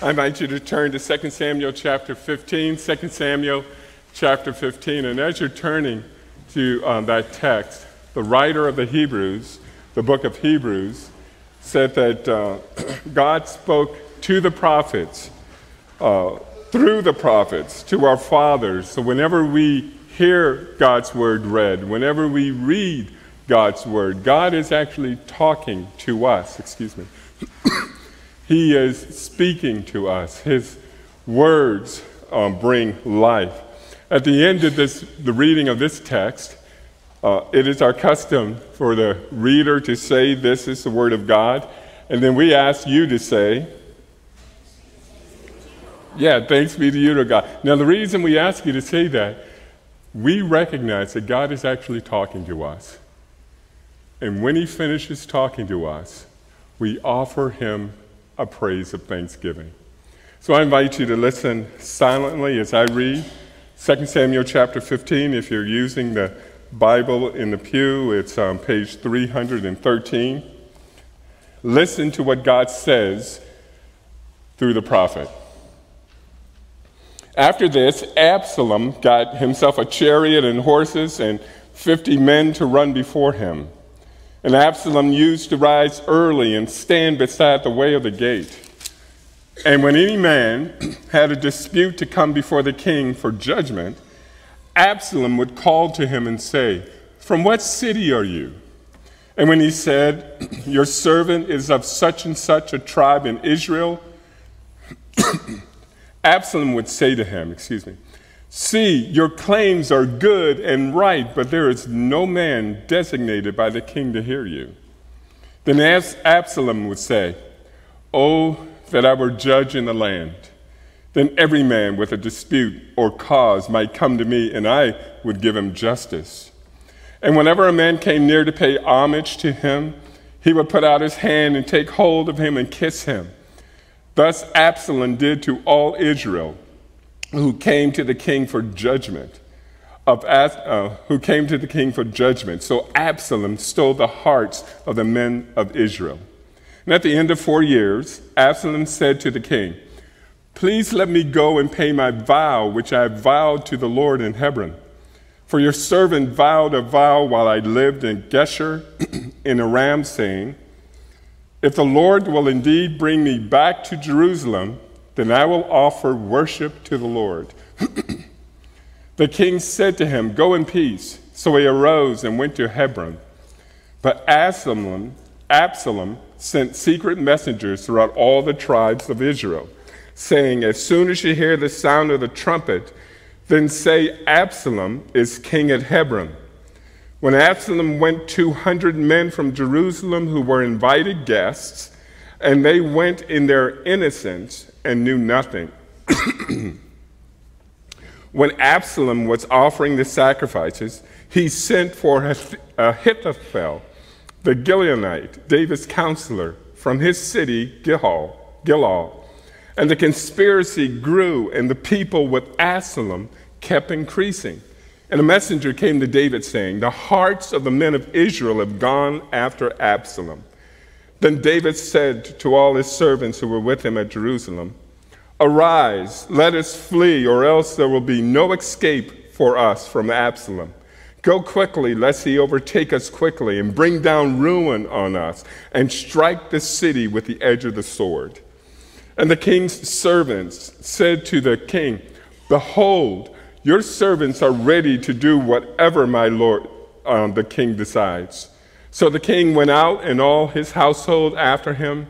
I invite you to turn to 2 Samuel chapter 15, 2 Samuel chapter 15. And as you're turning to um, that text, the writer of the Hebrews, the book of Hebrews, said that uh, God spoke to the prophets, uh, through the prophets, to our fathers. So whenever we hear God's word read, whenever we read God's word, God is actually talking to us. Excuse me. He is speaking to us. His words um, bring life. At the end of this, the reading of this text, uh, it is our custom for the reader to say, This is the Word of God. And then we ask you to say, Yeah, thanks be to you, to God. Now, the reason we ask you to say that, we recognize that God is actually talking to us. And when He finishes talking to us, we offer Him a praise of thanksgiving. So I invite you to listen silently as I read 2 Samuel chapter 15. If you're using the Bible in the pew, it's on page 313. Listen to what God says through the prophet. After this, Absalom got himself a chariot and horses and 50 men to run before him. And Absalom used to rise early and stand beside the way of the gate. And when any man had a dispute to come before the king for judgment, Absalom would call to him and say, From what city are you? And when he said, Your servant is of such and such a tribe in Israel, Absalom would say to him, Excuse me, See, your claims are good and right, but there is no man designated by the king to hear you. Then Absalom would say, Oh, that I were judge in the land. Then every man with a dispute or cause might come to me, and I would give him justice. And whenever a man came near to pay homage to him, he would put out his hand and take hold of him and kiss him. Thus Absalom did to all Israel who came to the king for judgment. Of, uh, who came to the king for judgment. So Absalom stole the hearts of the men of Israel. And at the end of four years, Absalom said to the king, Please let me go and pay my vow, which I vowed to the Lord in Hebron. For your servant vowed a vow while I lived in Geshur in Aram, saying, If the Lord will indeed bring me back to Jerusalem, then I will offer worship to the Lord. the king said to him, Go in peace. So he arose and went to Hebron. But Absalom, Absalom sent secret messengers throughout all the tribes of Israel, saying, As soon as you hear the sound of the trumpet, then say, Absalom is king at Hebron. When Absalom went 200 men from Jerusalem who were invited guests, and they went in their innocence and knew nothing. when Absalom was offering the sacrifices, he sent for Ahithophel, the Gilonite, David's counselor, from his city, Gilgal. Gilgal. And the conspiracy grew, and the people with Absalom kept increasing. And a messenger came to David saying, The hearts of the men of Israel have gone after Absalom. Then David said to all his servants who were with him at Jerusalem, Arise, let us flee, or else there will be no escape for us from Absalom. Go quickly, lest he overtake us quickly and bring down ruin on us and strike the city with the edge of the sword. And the king's servants said to the king, Behold, your servants are ready to do whatever my lord um, the king decides. So the king went out and all his household after him,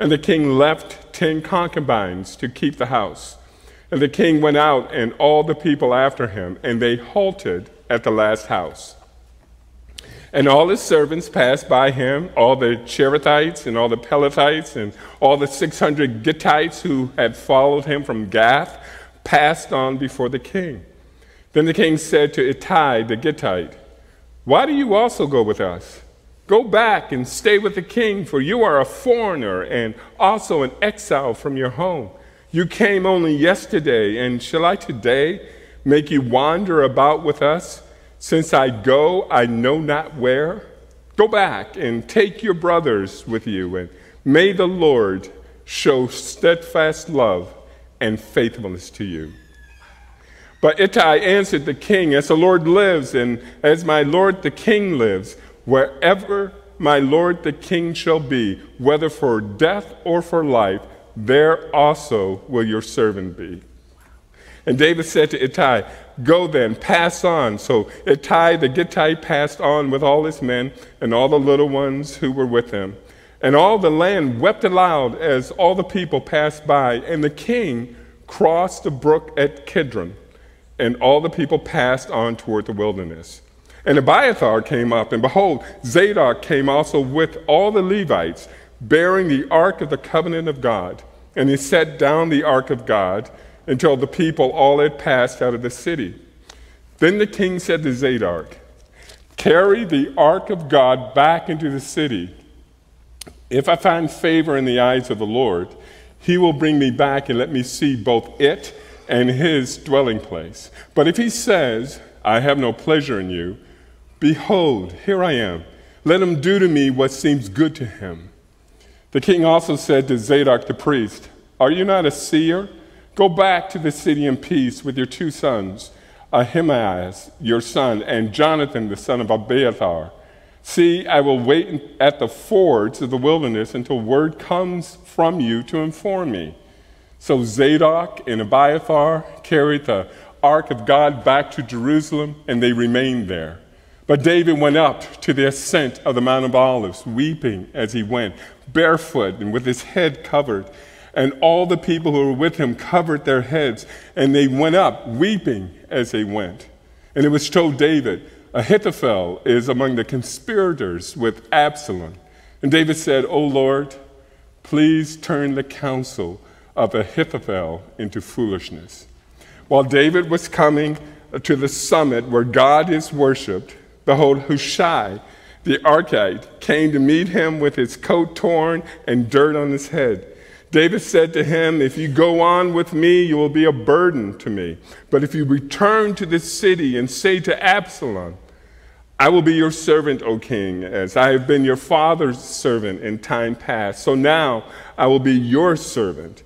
and the king left ten concubines to keep the house. And the king went out and all the people after him, and they halted at the last house. And all his servants passed by him, all the Cherethites and all the Pelethites and all the 600 Gittites who had followed him from Gath passed on before the king. Then the king said to Ittai the Gittite, Why do you also go with us? Go back and stay with the king, for you are a foreigner and also an exile from your home. You came only yesterday, and shall I today make you wander about with us? Since I go, I know not where. Go back and take your brothers with you, and may the Lord show steadfast love and faithfulness to you. But Ittai answered the king, As the Lord lives, and as my lord the king lives, wherever my lord the king shall be, whether for death or for life, there also will your servant be. And David said to Ittai, Go then, pass on. So Ittai the Gittite passed on with all his men and all the little ones who were with him. And all the land wept aloud as all the people passed by. And the king crossed the brook at Kidron, and all the people passed on toward the wilderness. And Abiathar came up, and behold, Zadok came also with all the Levites, bearing the ark of the covenant of God. And he set down the ark of God until the people all had passed out of the city. Then the king said to Zadok, Carry the ark of God back into the city if I find favor in the eyes of the Lord, he will bring me back and let me see both it and his dwelling place. But if he says, I have no pleasure in you, behold, here I am. Let him do to me what seems good to him. The king also said to Zadok the priest, Are you not a seer? Go back to the city in peace with your two sons, Ahimaaz, your son, and Jonathan, the son of Abiathar See, I will wait at the fords of the wilderness until word comes from you to inform me. So Zadok and Abiathar carried the ark of God back to Jerusalem, and they remained there. But David went up to the ascent of the Mount of Olives, weeping as he went, barefoot and with his head covered. And all the people who were with him covered their heads, and they went up, weeping as they went. And it was told David, Ahithophel is among the conspirators with Absalom. And David said, O Lord, please turn the counsel of Ahithophel into foolishness. While David was coming to the summit where God is worshiped, behold, Hushai, the Archite, came to meet him with his coat torn and dirt on his head. David said to him, If you go on with me, you will be a burden to me. But if you return to this city and say to Absalom, I will be your servant, O king, as I have been your father's servant in time past. So now I will be your servant.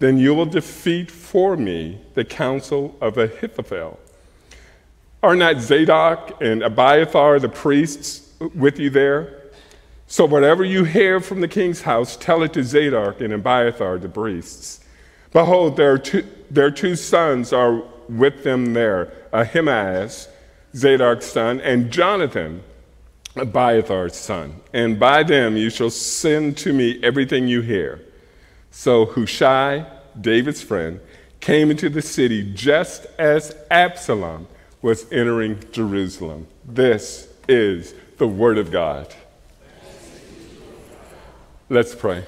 Then you will defeat for me the counsel of Ahithophel. Are not Zadok and Abiathar the priests with you there? So whatever you hear from the king's house, tell it to Zadok and Abiathar the priests. Behold, their two, their two sons are with them there, Ahimaaz Zadok's son, and Jonathan, Abiathar's son. And by them you shall send to me everything you hear. So Hushai, David's friend, came into the city just as Absalom was entering Jerusalem. This is the word of God. Let's pray.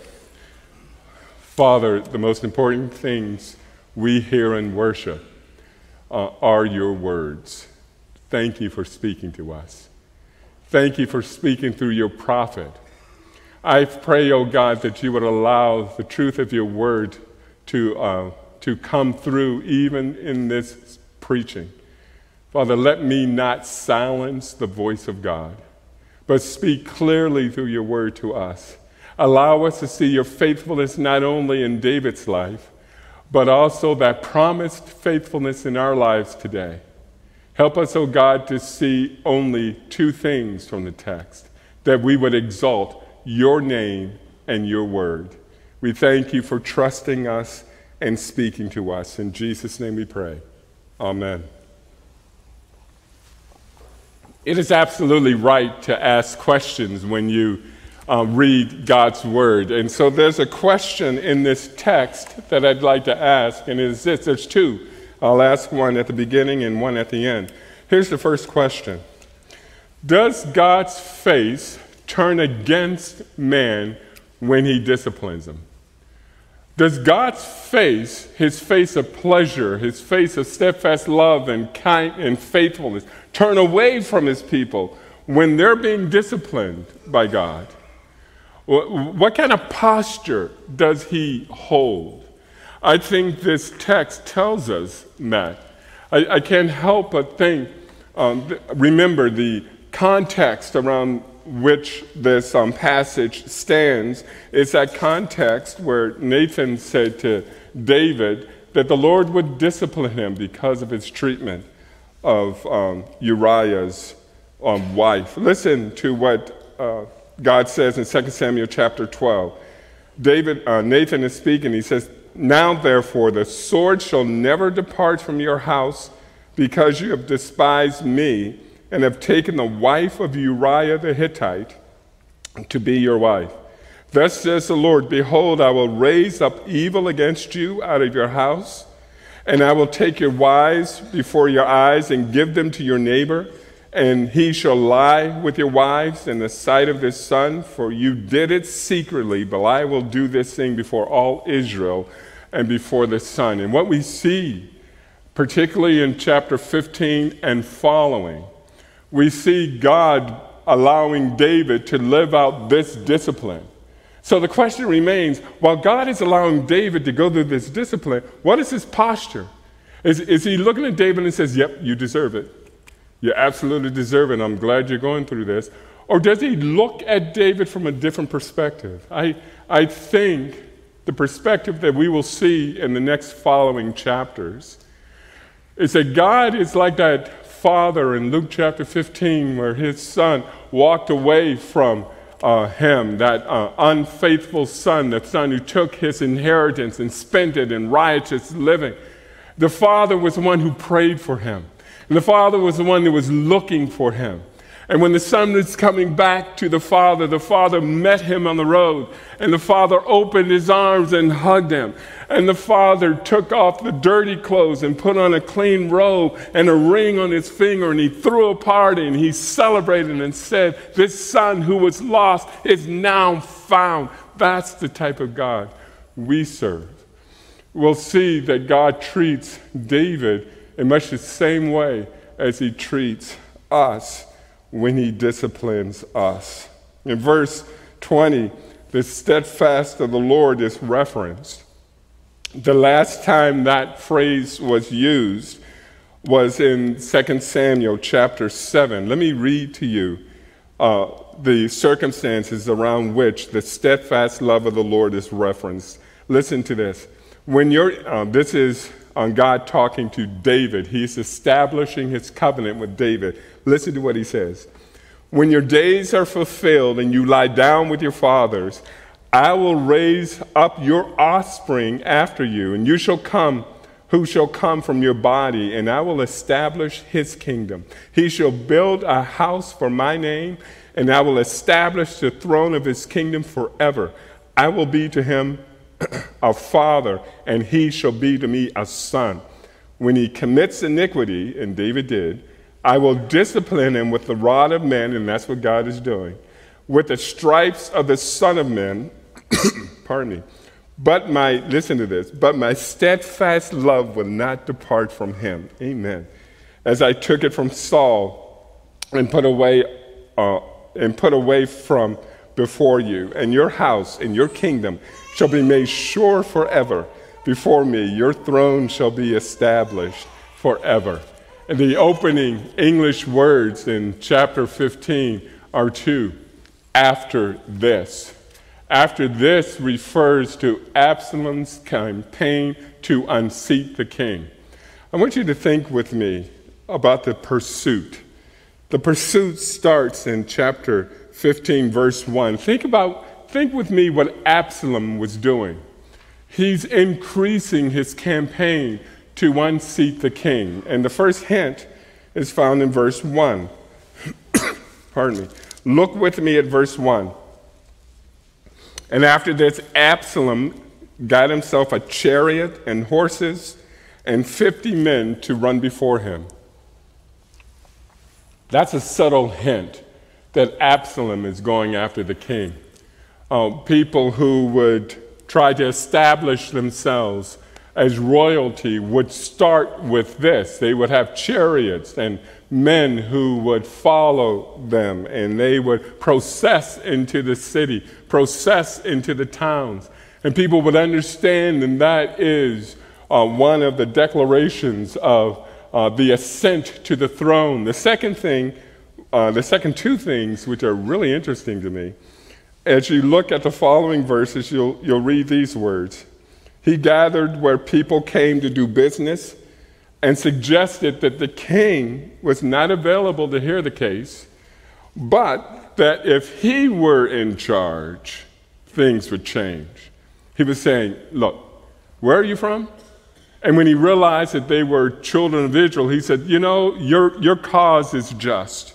Father, the most important things we hear in worship uh, are your words. Thank you for speaking to us. Thank you for speaking through your prophet. I pray, O oh God, that you would allow the truth of your word to, uh, to come through even in this preaching. Father, let me not silence the voice of God, but speak clearly through your word to us. Allow us to see your faithfulness not only in David's life, but also that promised faithfulness in our lives today. Help us, O oh God, to see only two things from the text that we would exalt your name and your word. We thank you for trusting us and speaking to us. In Jesus' name we pray. Amen. It is absolutely right to ask questions when you uh, read God's word. And so there's a question in this text that I'd like to ask, and it is this there's two. I'll ask one at the beginning and one at the end. Here's the first question Does God's face turn against man when he disciplines him? Does God's face, his face of pleasure, his face of steadfast love and kind and faithfulness, turn away from his people when they're being disciplined by God? What kind of posture does he hold? I think this text tells us that. I, I can't help but think, um, remember the context around which this um, passage stands It's that context where Nathan said to David that the Lord would discipline him because of his treatment of um, Uriah's um, wife. Listen to what uh, God says in 2 Samuel chapter 12. David, uh, Nathan is speaking. He says, Now therefore, the sword shall never depart from your house because you have despised me and have taken the wife of Uriah the Hittite to be your wife. Thus says the Lord Behold, I will raise up evil against you out of your house, and I will take your wives before your eyes and give them to your neighbor, and he shall lie with your wives in the sight of this son, for you did it secretly, but I will do this thing before all Israel and before the son. And what we see, particularly in chapter 15 and following, we see God allowing David to live out this discipline. So the question remains while God is allowing David to go through this discipline, what is his posture? Is, is he looking at David and says, Yep, you deserve it? You absolutely deserve it. I'm glad you're going through this. Or does he look at David from a different perspective? I, I think the perspective that we will see in the next following chapters is that God is like that father in Luke chapter 15, where his son walked away from uh, him, that uh, unfaithful son, the son who took his inheritance and spent it in riotous living. The father was the one who prayed for him, and the father was the one that was looking for him. And when the son was coming back to the father, the father met him on the road, and the father opened his arms and hugged him. And the father took off the dirty clothes and put on a clean robe and a ring on his finger, and he threw a party and he celebrated and said, This son who was lost is now found. That's the type of God we serve. We'll see that God treats David in much the same way as he treats us when he disciplines us. In verse 20, the steadfast of the Lord is referenced. The last time that phrase was used was in 2 Samuel chapter 7. Let me read to you uh, the circumstances around which the steadfast love of the Lord is referenced. Listen to this. When you're, uh, this is on God talking to David. He's establishing his covenant with David. Listen to what he says. When your days are fulfilled and you lie down with your fathers, I will raise up your offspring after you, and you shall come, who shall come from your body, and I will establish his kingdom. He shall build a house for my name, and I will establish the throne of his kingdom forever. I will be to him a father, and he shall be to me a son. When he commits iniquity, and David did, I will discipline him with the rod of men, and that's what God is doing, with the stripes of the Son of Men. pardon me. But my, listen to this, but my steadfast love will not depart from him. Amen. As I took it from Saul and put away, uh, and put away from before you, and your house and your kingdom shall be made sure forever before me. Your throne shall be established forever. And the opening English words in chapter 15 are two after this. After this refers to Absalom's campaign to unseat the king. I want you to think with me about the pursuit. The pursuit starts in chapter 15, verse 1. Think about, think with me what Absalom was doing. He's increasing his campaign to unseat the king. And the first hint is found in verse 1. Pardon me. Look with me at verse 1. And after this, Absalom got himself a chariot and horses and 50 men to run before him. That's a subtle hint that Absalom is going after the king. Uh, people who would try to establish themselves as royalty would start with this. They would have chariots and men who would follow them, and they would process into the city, process into the towns. And people would understand, and that is uh, one of the declarations of uh, the ascent to the throne. The second thing uh, the second two things, which are really interesting to me, as you look at the following verses, you'll, you'll read these words. He gathered where people came to do business and suggested that the king was not available to hear the case, but that if he were in charge, things would change. He was saying, Look, where are you from? And when he realized that they were children of Israel, he said, You know, your, your cause is just.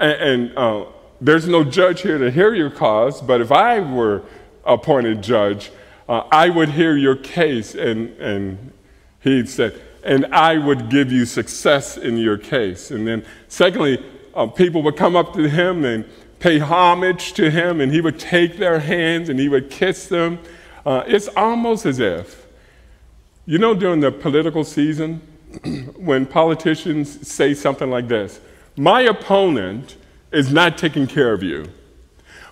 And, and uh, there's no judge here to hear your cause, but if I were appointed judge, uh, I would hear your case. And, and he said, and I would give you success in your case. And then, secondly, uh, people would come up to him and pay homage to him, and he would take their hands and he would kiss them. Uh, it's almost as if, you know, during the political season, when politicians say something like this My opponent is not taking care of you,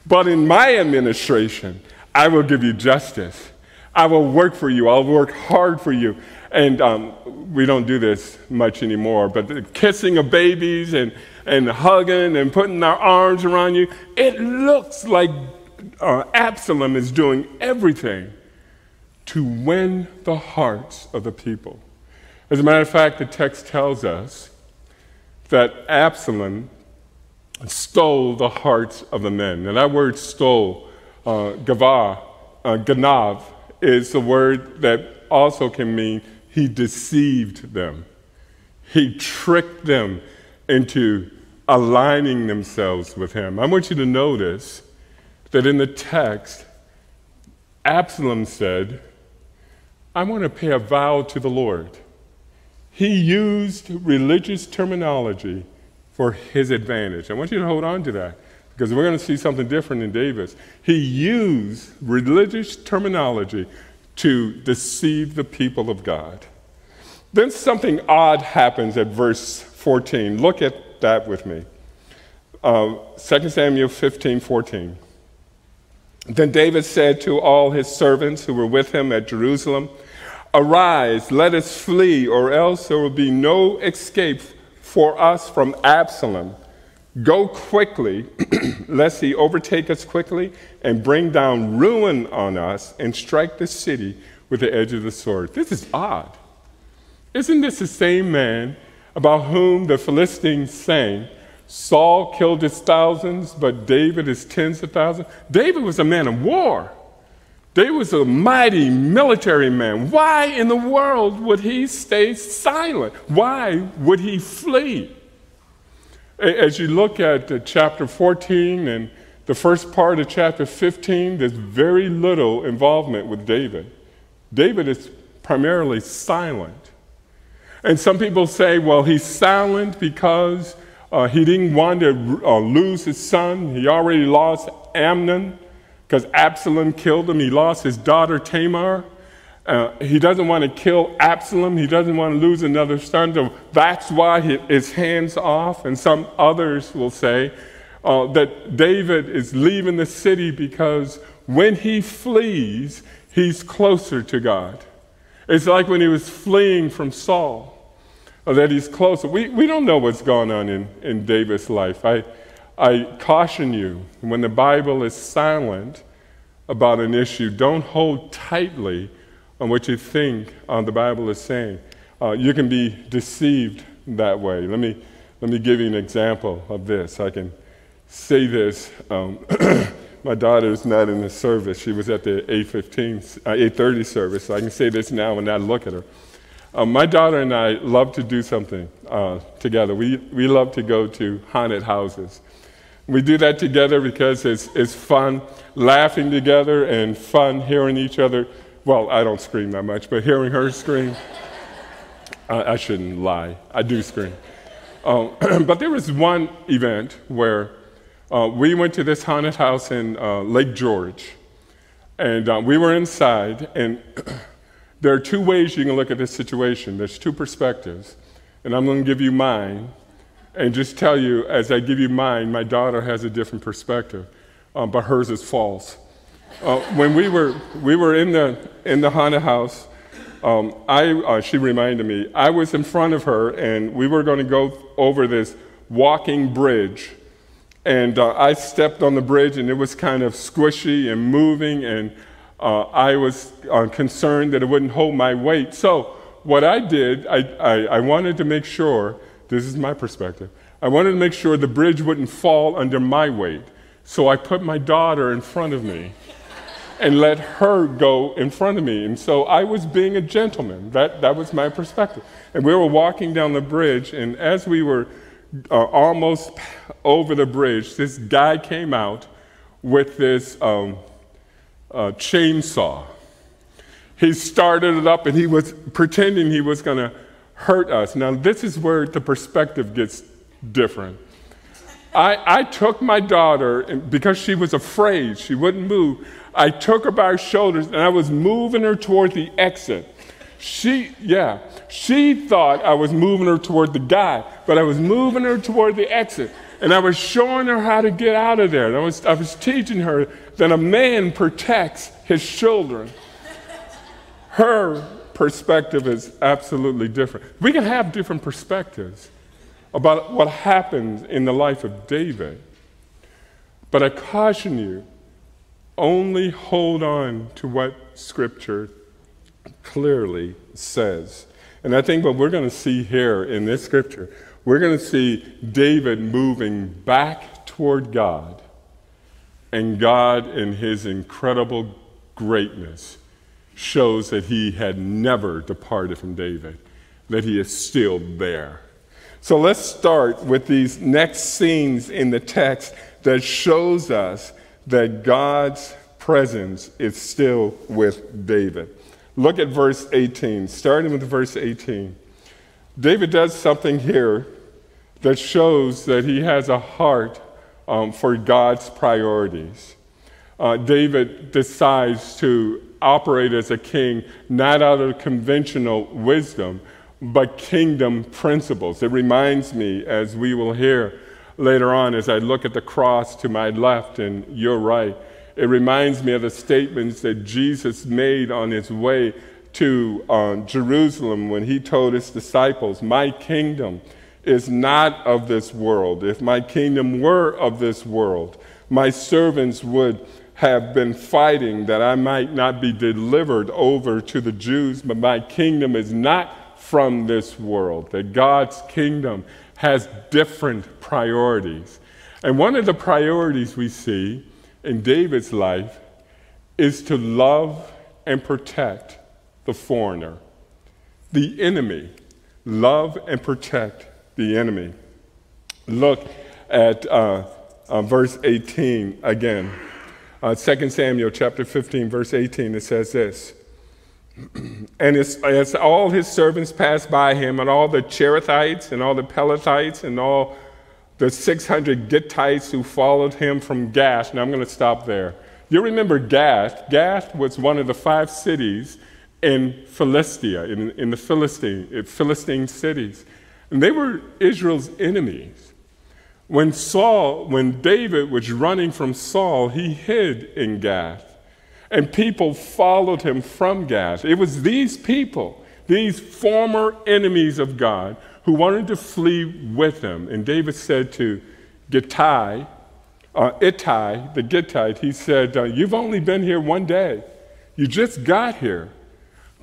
but in my administration, I will give you justice. I will work for you. I'll work hard for you. And um, we don't do this much anymore, but the kissing of babies and, and hugging and putting our arms around you, it looks like uh, Absalom is doing everything to win the hearts of the people. As a matter of fact, the text tells us that Absalom stole the hearts of the men. And that word stole, uh, uh, ganav, is the word that also can mean he deceived them. He tricked them into aligning themselves with him. I want you to notice that in the text, Absalom said, I want to pay a vow to the Lord. He used religious terminology for his advantage. I want you to hold on to that because we're going to see something different in Davis. He used religious terminology to deceive the people of God. Then something odd happens at verse 14. Look at that with me. Uh, 2 Samuel 15 14. Then David said to all his servants who were with him at Jerusalem, Arise, let us flee, or else there will be no escape for us from Absalom. Go quickly, lest he overtake us quickly and bring down ruin on us and strike the city with the edge of the sword. This is odd. Isn't this the same man about whom the Philistines sang, Saul killed his thousands, but David his tens of thousands? David was a man of war. David was a mighty military man. Why in the world would he stay silent? Why would he flee? As you look at chapter 14 and the first part of chapter 15, there's very little involvement with David. David is primarily silent. And some people say, well, he's silent because uh, he didn't want to uh, lose his son. He already lost Amnon because Absalom killed him. He lost his daughter Tamar. Uh, he doesn't want to kill Absalom. He doesn't want to lose another son. So that's why he, his hands off. And some others will say uh, that David is leaving the city because when he flees, he's closer to God. It's like when he was fleeing from Saul, uh, that he's closer. We, we don't know what's going on in, in David's life. I, I caution you when the Bible is silent about an issue, don't hold tightly on what you think uh, the Bible is saying. Uh, you can be deceived that way. Let me, let me give you an example of this. I can say this. Um, my daughter is not in the service. She was at the 8.15, uh, 8.30 service, so I can say this now and I look at her. Um, my daughter and I love to do something uh, together. We, we love to go to haunted houses. We do that together because it's, it's fun laughing together and fun hearing each other well, I don't scream that much, but hearing her scream, I, I shouldn't lie. I do scream. Um, but there was one event where uh, we went to this haunted house in uh, Lake George, and uh, we were inside, and there are two ways you can look at this situation. There's two perspectives, and I'm going to give you mine, and just tell you as I give you mine, my daughter has a different perspective, um, but hers is false. Uh, when we were, we were in, the, in the haunted house, um, I, uh, she reminded me, I was in front of her and we were going to go over this walking bridge. And uh, I stepped on the bridge, and it was kind of squishy and moving, and uh, I was uh, concerned that it wouldn't hold my weight. So, what I did, I, I, I wanted to make sure this is my perspective. I wanted to make sure the bridge wouldn't fall under my weight. So I put my daughter in front of me and let her go in front of me. And so I was being a gentleman. That, that was my perspective. And we were walking down the bridge, and as we were uh, almost over the bridge, this guy came out with this um, uh, chainsaw. He started it up and he was pretending he was going to hurt us. Now, this is where the perspective gets different. I, I took my daughter, and because she was afraid, she wouldn't move. I took her by her shoulders and I was moving her toward the exit. She, yeah, she thought I was moving her toward the guy, but I was moving her toward the exit. And I was showing her how to get out of there. And I was, I was teaching her that a man protects his children. Her perspective is absolutely different. We can have different perspectives about what happens in the life of David. But I caution you only hold on to what Scripture clearly says. And I think what we're going to see here in this Scripture, we're going to see David moving back toward God, and God, in his incredible greatness, shows that he had never departed from David, that he is still there. So let's start with these next scenes in the text that shows us that God's presence is still with David. Look at verse 18, starting with verse 18. David does something here that shows that he has a heart um, for God's priorities. Uh, David decides to operate as a king not out of conventional wisdom, but kingdom principles. It reminds me, as we will hear, later on as I look at the cross to my left and your right. It reminds me of the statements that Jesus made on his way to uh, Jerusalem when he told his disciples, My kingdom is not of this world. If my kingdom were of this world, my servants would have been fighting that I might not be delivered over to the Jews, but my kingdom is not from this world. That God's kingdom has different priorities. And one of the priorities we see in David's life is to love and protect the foreigner, the enemy. Love and protect the enemy. Look at uh, uh, verse 18 again. Uh, 2 Samuel chapter 15, verse 18, it says this. And as, all his servants passed by him, and all the Cherethites, and all the Pelethites, and all the 600 Gittites who followed him from Gath. Now I'm going to stop there. You remember Gath? Gath was one of the five cities in Philistia, in, in the Philistine, Philistine cities. And they were Israel's enemies. When Saul, when David was running from Saul, he hid in Gath and people followed him from Gath. It was these people, these former enemies of God, who wanted to flee with him. And David said to Gittai, uh, Ittai, the Gittite, he said, uh, You've only been here one day. You just got here.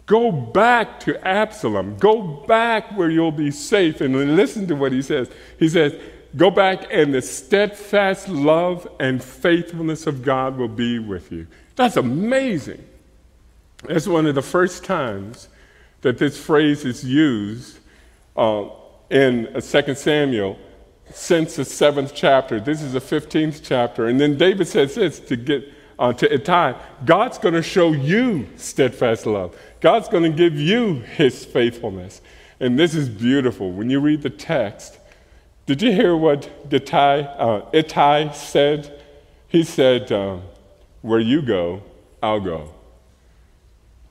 Go back to Absalom. Go back where you'll be safe. And listen to what he says. He says, Go back, and the steadfast love and faithfulness of God will be with you. That's amazing. That's one of the first times that this phrase is used uh, in 2 Samuel since the seventh chapter. This is the 15th chapter. And then David says this to get uh, to Ittai God's going to show you steadfast love, God's going to give you his faithfulness. And this is beautiful. When you read the text, did you hear what Ittai, uh, Ittai said? He said, uh, where you go, I'll go.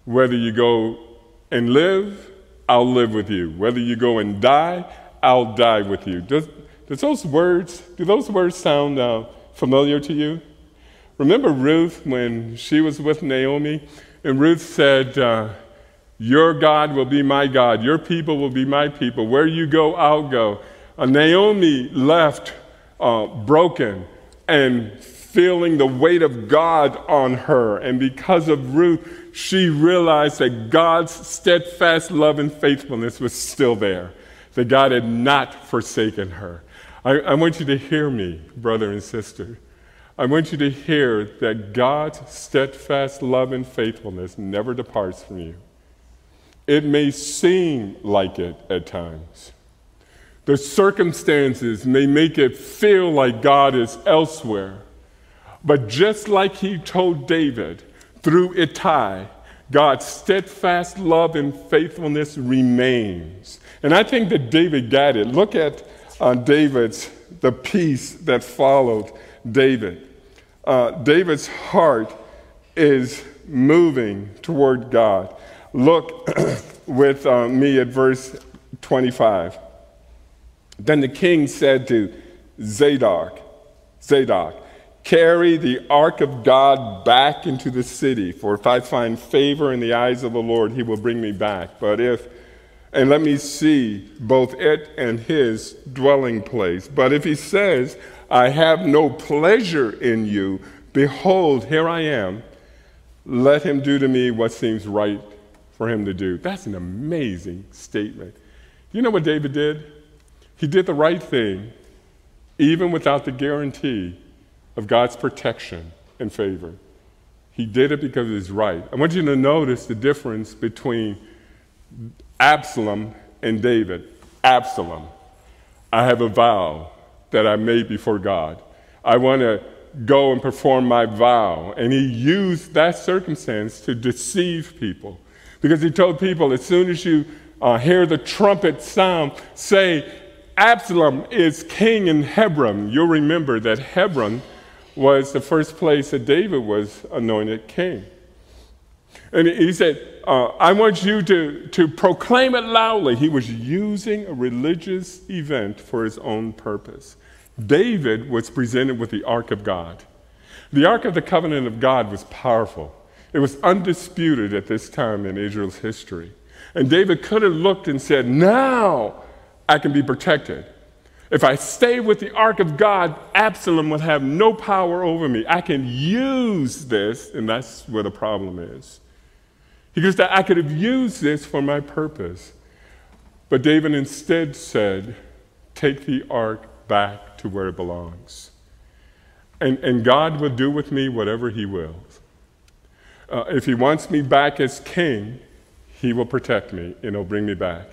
Whether you go and live, I'll live with you. Whether you go and die, I'll die with you. Does, does those words, do those words sound uh, familiar to you? Remember Ruth when she was with Naomi? And Ruth said, uh, Your God will be my God. Your people will be my people. Where you go, I'll go. Uh, Naomi left uh, broken and feeling the weight of God on her. And because of Ruth, she realized that God's steadfast love and faithfulness was still there, that God had not forsaken her. I, I want you to hear me, brother and sister. I want you to hear that God's steadfast love and faithfulness never departs from you. It may seem like it at times. The circumstances may make it feel like God is elsewhere. But just like he told David through Ittai, God's steadfast love and faithfulness remains. And I think that David got it. Look at uh, David's, the peace that followed David. Uh, David's heart is moving toward God. Look with uh, me at verse 25. Then the king said to Zadok, Zadok, carry the ark of God back into the city, for if I find favor in the eyes of the Lord, he will bring me back. But if, and let me see both it and his dwelling place. But if he says, I have no pleasure in you, behold, here I am, let him do to me what seems right for him to do. That's an amazing statement. You know what David did? He did the right thing, even without the guarantee of God's protection and favor. He did it because it was right. I want you to notice the difference between Absalom and David. Absalom, I have a vow that I made before God. I want to go and perform my vow. And he used that circumstance to deceive people because he told people as soon as you uh, hear the trumpet sound, say, Absalom is king in Hebron. You'll remember that Hebron was the first place that David was anointed king. And he said, uh, I want you to, to proclaim it loudly. He was using a religious event for his own purpose. David was presented with the Ark of God. The Ark of the Covenant of God was powerful, it was undisputed at this time in Israel's history. And David could have looked and said, Now I can be protected. If I stay with the ark of God, Absalom will have no power over me. I can use this, and that's where the problem is. Because I could have used this for my purpose. But David instead said, Take the ark back to where it belongs. And, and God will do with me whatever He wills. Uh, if He wants me back as king, He will protect me and He'll bring me back.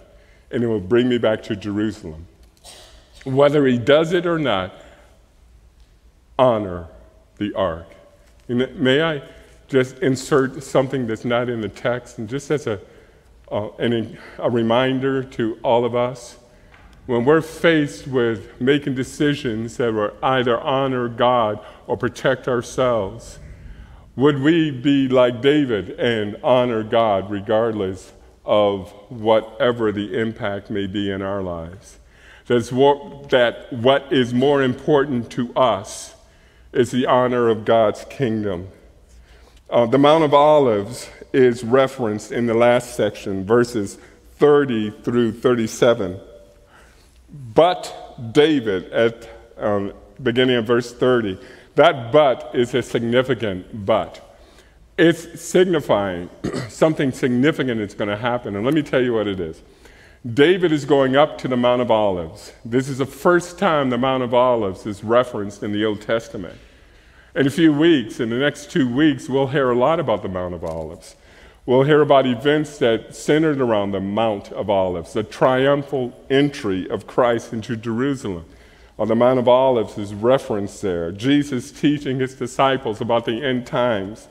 And it will bring me back to Jerusalem whether he does it or not, honor the ark. May I just insert something that's not in the text, and just as a, uh, an, a reminder to all of us? When we're faced with making decisions that will either honor God or protect ourselves, would we be like David and honor God regardless of whatever the impact may be in our lives? That's what, that what is more important to us is the honor of God's kingdom. Uh, the Mount of Olives is referenced in the last section, verses 30 through 37. But David, at um, beginning of verse 30, that but is a significant but. It's signifying something significant is going to happen. And let me tell you what it is. David is going up to the Mount of Olives. This is the first time the Mount of Olives is referenced in the Old Testament. In a few weeks, in the next two weeks, we'll hear a lot about the Mount of Olives. We'll hear about events that centered around the Mount of Olives, the triumphal entry of Christ into Jerusalem. On the Mount of Olives is referenced there. Jesus teaching his disciples about the end times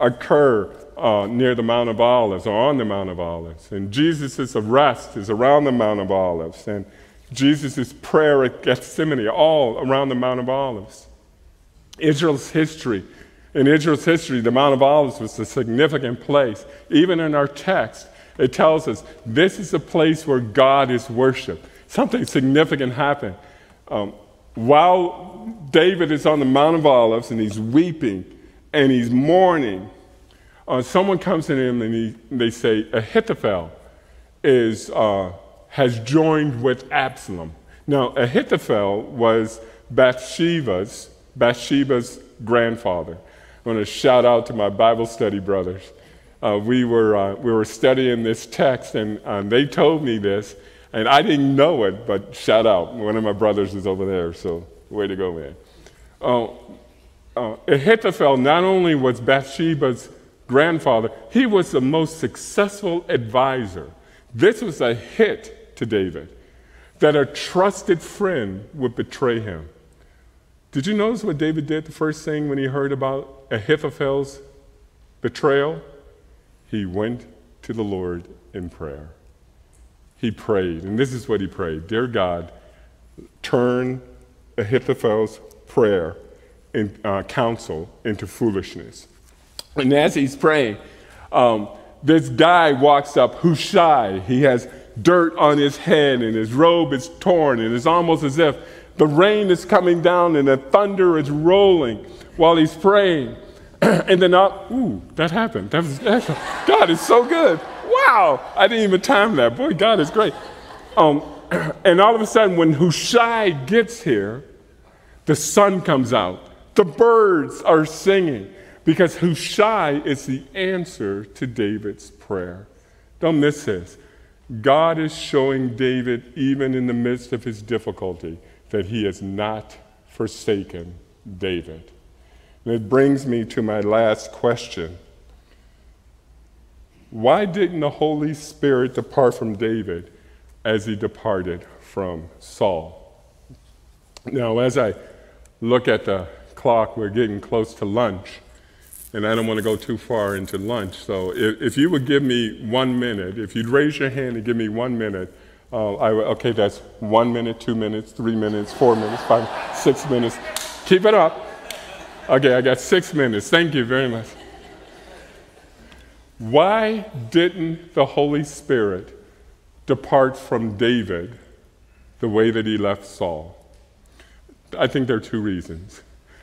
occur uh, near the Mount of Olives or on the Mount of Olives. And Jesus' arrest is around the Mount of Olives. And Jesus' prayer at Gethsemane, all around the Mount of Olives. Israel's history. In Israel's history, the Mount of Olives was a significant place. Even in our text, it tells us this is a place where God is worshiped. Something significant happened. Um, while David is on the Mount of Olives and he's weeping and he's mourning, uh, someone comes to him and he, they say, Ahithophel is, uh, has joined with Absalom. Now, Ahithophel was Bathsheba's, Bathsheba's grandfather. I want to shout out to my Bible study brothers. Uh, we, were, uh, we were studying this text, and um, they told me this, and I didn't know it, but shout out. One of my brothers is over there, so way to go, man. Uh, uh, Ahithophel not only was Bathsheba's grandfather, he was the most successful advisor. This was a hit to David that a trusted friend would betray him. Did you notice what David did the first thing when he heard about Ahithophel's betrayal? He went to the Lord in prayer. He prayed, and this is what he prayed Dear God, turn Ahithophel's prayer and uh, counsel into foolishness. And as he's praying, um, this guy walks up, Hushai. He has dirt on his head, and his robe is torn, and it's almost as if the rain is coming down and the thunder is rolling while he's praying. and then, uh, ooh, that happened. That was, God is so good. Wow, I didn't even time that. Boy, God is great. Um, and all of a sudden, when Hushai gets here, the sun comes out. The birds are singing because Hushai is the answer to David's prayer. Don't miss this. God is showing David, even in the midst of his difficulty, that he has not forsaken David. And it brings me to my last question. Why didn't the Holy Spirit depart from David as he departed from Saul? Now, as I look at the clock, we're getting close to lunch and I don't want to go too far into lunch. So if, if you would give me one minute, if you'd raise your hand and give me one minute, uh, I, okay, that's one minute, two minutes, three minutes, four minutes, five, six minutes. Keep it up. Okay, I got six minutes. Thank you very much. Why didn't the Holy Spirit depart from David the way that he left Saul? I think there are two reasons.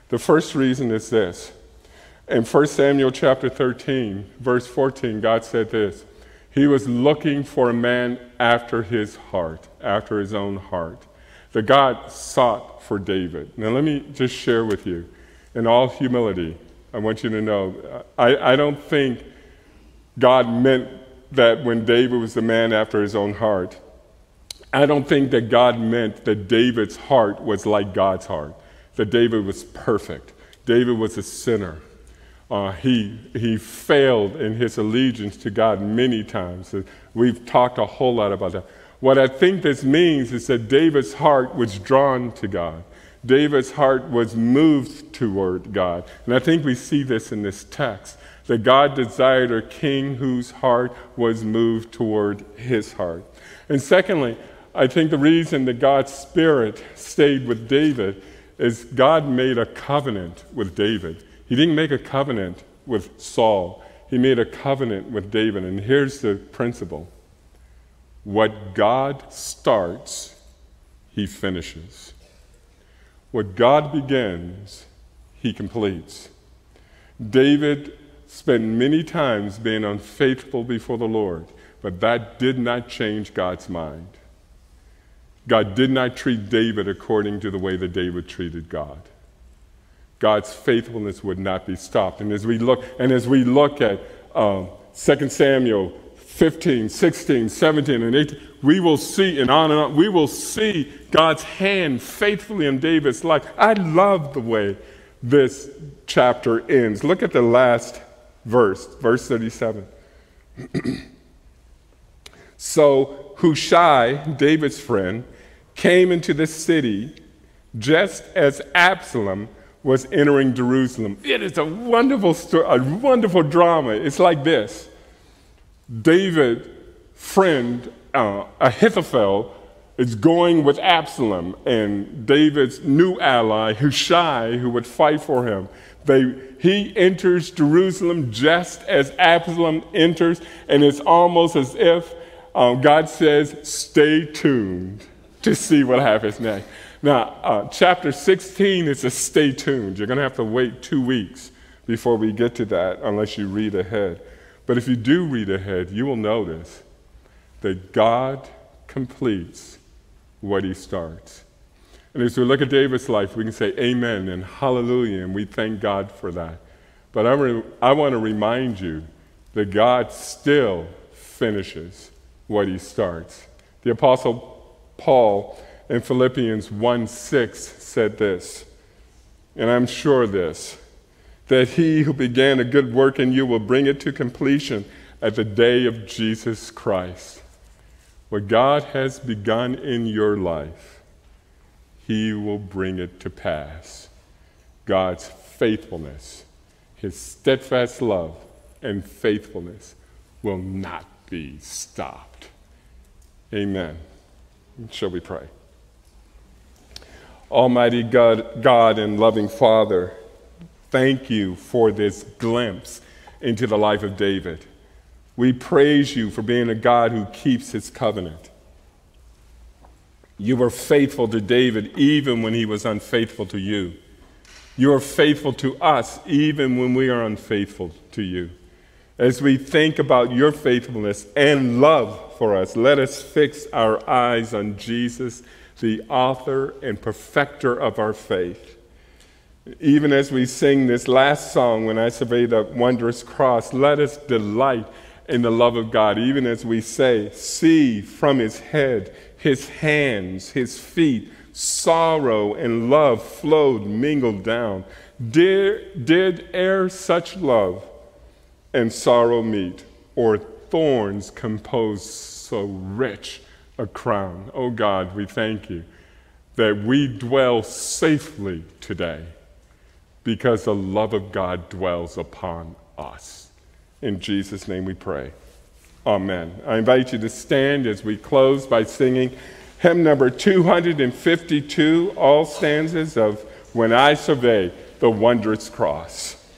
The first reason is this in 1 Samuel chapter 13, verse 14, God said this He was looking for a man after his heart, after his own heart. The God sought for David. Now, let me just share with you, in all humility, I want you to know, I, I don't think God meant that when David was the man after his own heart. I don't think that God meant that David's heart was like God's heart, that David was perfect. David was a sinner. Uh, he, he failed in his allegiance to God many times. We've talked a whole lot about that. What I think this means is that David's heart was drawn to God. David's heart was moved toward God. And I think we see this in this text that God desired a king whose heart was moved toward his heart. And secondly, I think the reason that God's Spirit stayed with David is God made a covenant with David. He didn't make a covenant with Saul, he made a covenant with David. And here's the principle what God starts, he finishes. What God begins, he completes. David spent many times being unfaithful before the Lord, but that did not change God's mind. God did not treat David according to the way that David treated God. God's faithfulness would not be stopped. And as we look, and as we look at um, 2 Samuel 15, 16, 17, and 18, we will see, and on and on, we will see God's hand faithfully in David's life. I love the way this chapter ends. Look at the last verse, verse 37. so Hushai, David's friend, came into the city just as Absalom was entering Jerusalem. It is a wonderful story, a wonderful drama. It's like this David, friend uh, Ahithophel, is going with Absalom and David's new ally, Hushai, who would fight for him. They, he enters Jerusalem just as Absalom enters, and it's almost as if um, God says, Stay tuned to see what happens next. Now, uh, chapter 16 is a stay tuned. You're going to have to wait two weeks before we get to that unless you read ahead. But if you do read ahead, you will notice that God completes what he starts. And as we look at David's life, we can say amen and hallelujah, and we thank God for that. But I, re- I want to remind you that God still finishes what he starts. The Apostle Paul in Philippians 1 6 said this, and I'm sure this, that he who began a good work in you will bring it to completion at the day of Jesus Christ. What God has begun in your life, he will bring it to pass. God's faithfulness, his steadfast love, and faithfulness will not be stopped. Amen. Shall we pray? Almighty God, God and loving Father, thank you for this glimpse into the life of David. We praise you for being a God who keeps his covenant. You were faithful to David even when he was unfaithful to you. You are faithful to us even when we are unfaithful to you. As we think about your faithfulness and love for us, let us fix our eyes on Jesus, the author and perfecter of our faith. Even as we sing this last song, When I Survey the Wondrous Cross, let us delight in the love of God, even as we say, See from his head, his hands, his feet, sorrow and love flowed, mingled down. Did, did e'er such love and sorrow meet, or thorns compose so rich a crown? Oh God, we thank you that we dwell safely today because the love of God dwells upon us. In Jesus' name we pray. Amen. I invite you to stand as we close by singing hymn number 252, all stanzas of When I Survey the Wondrous Cross.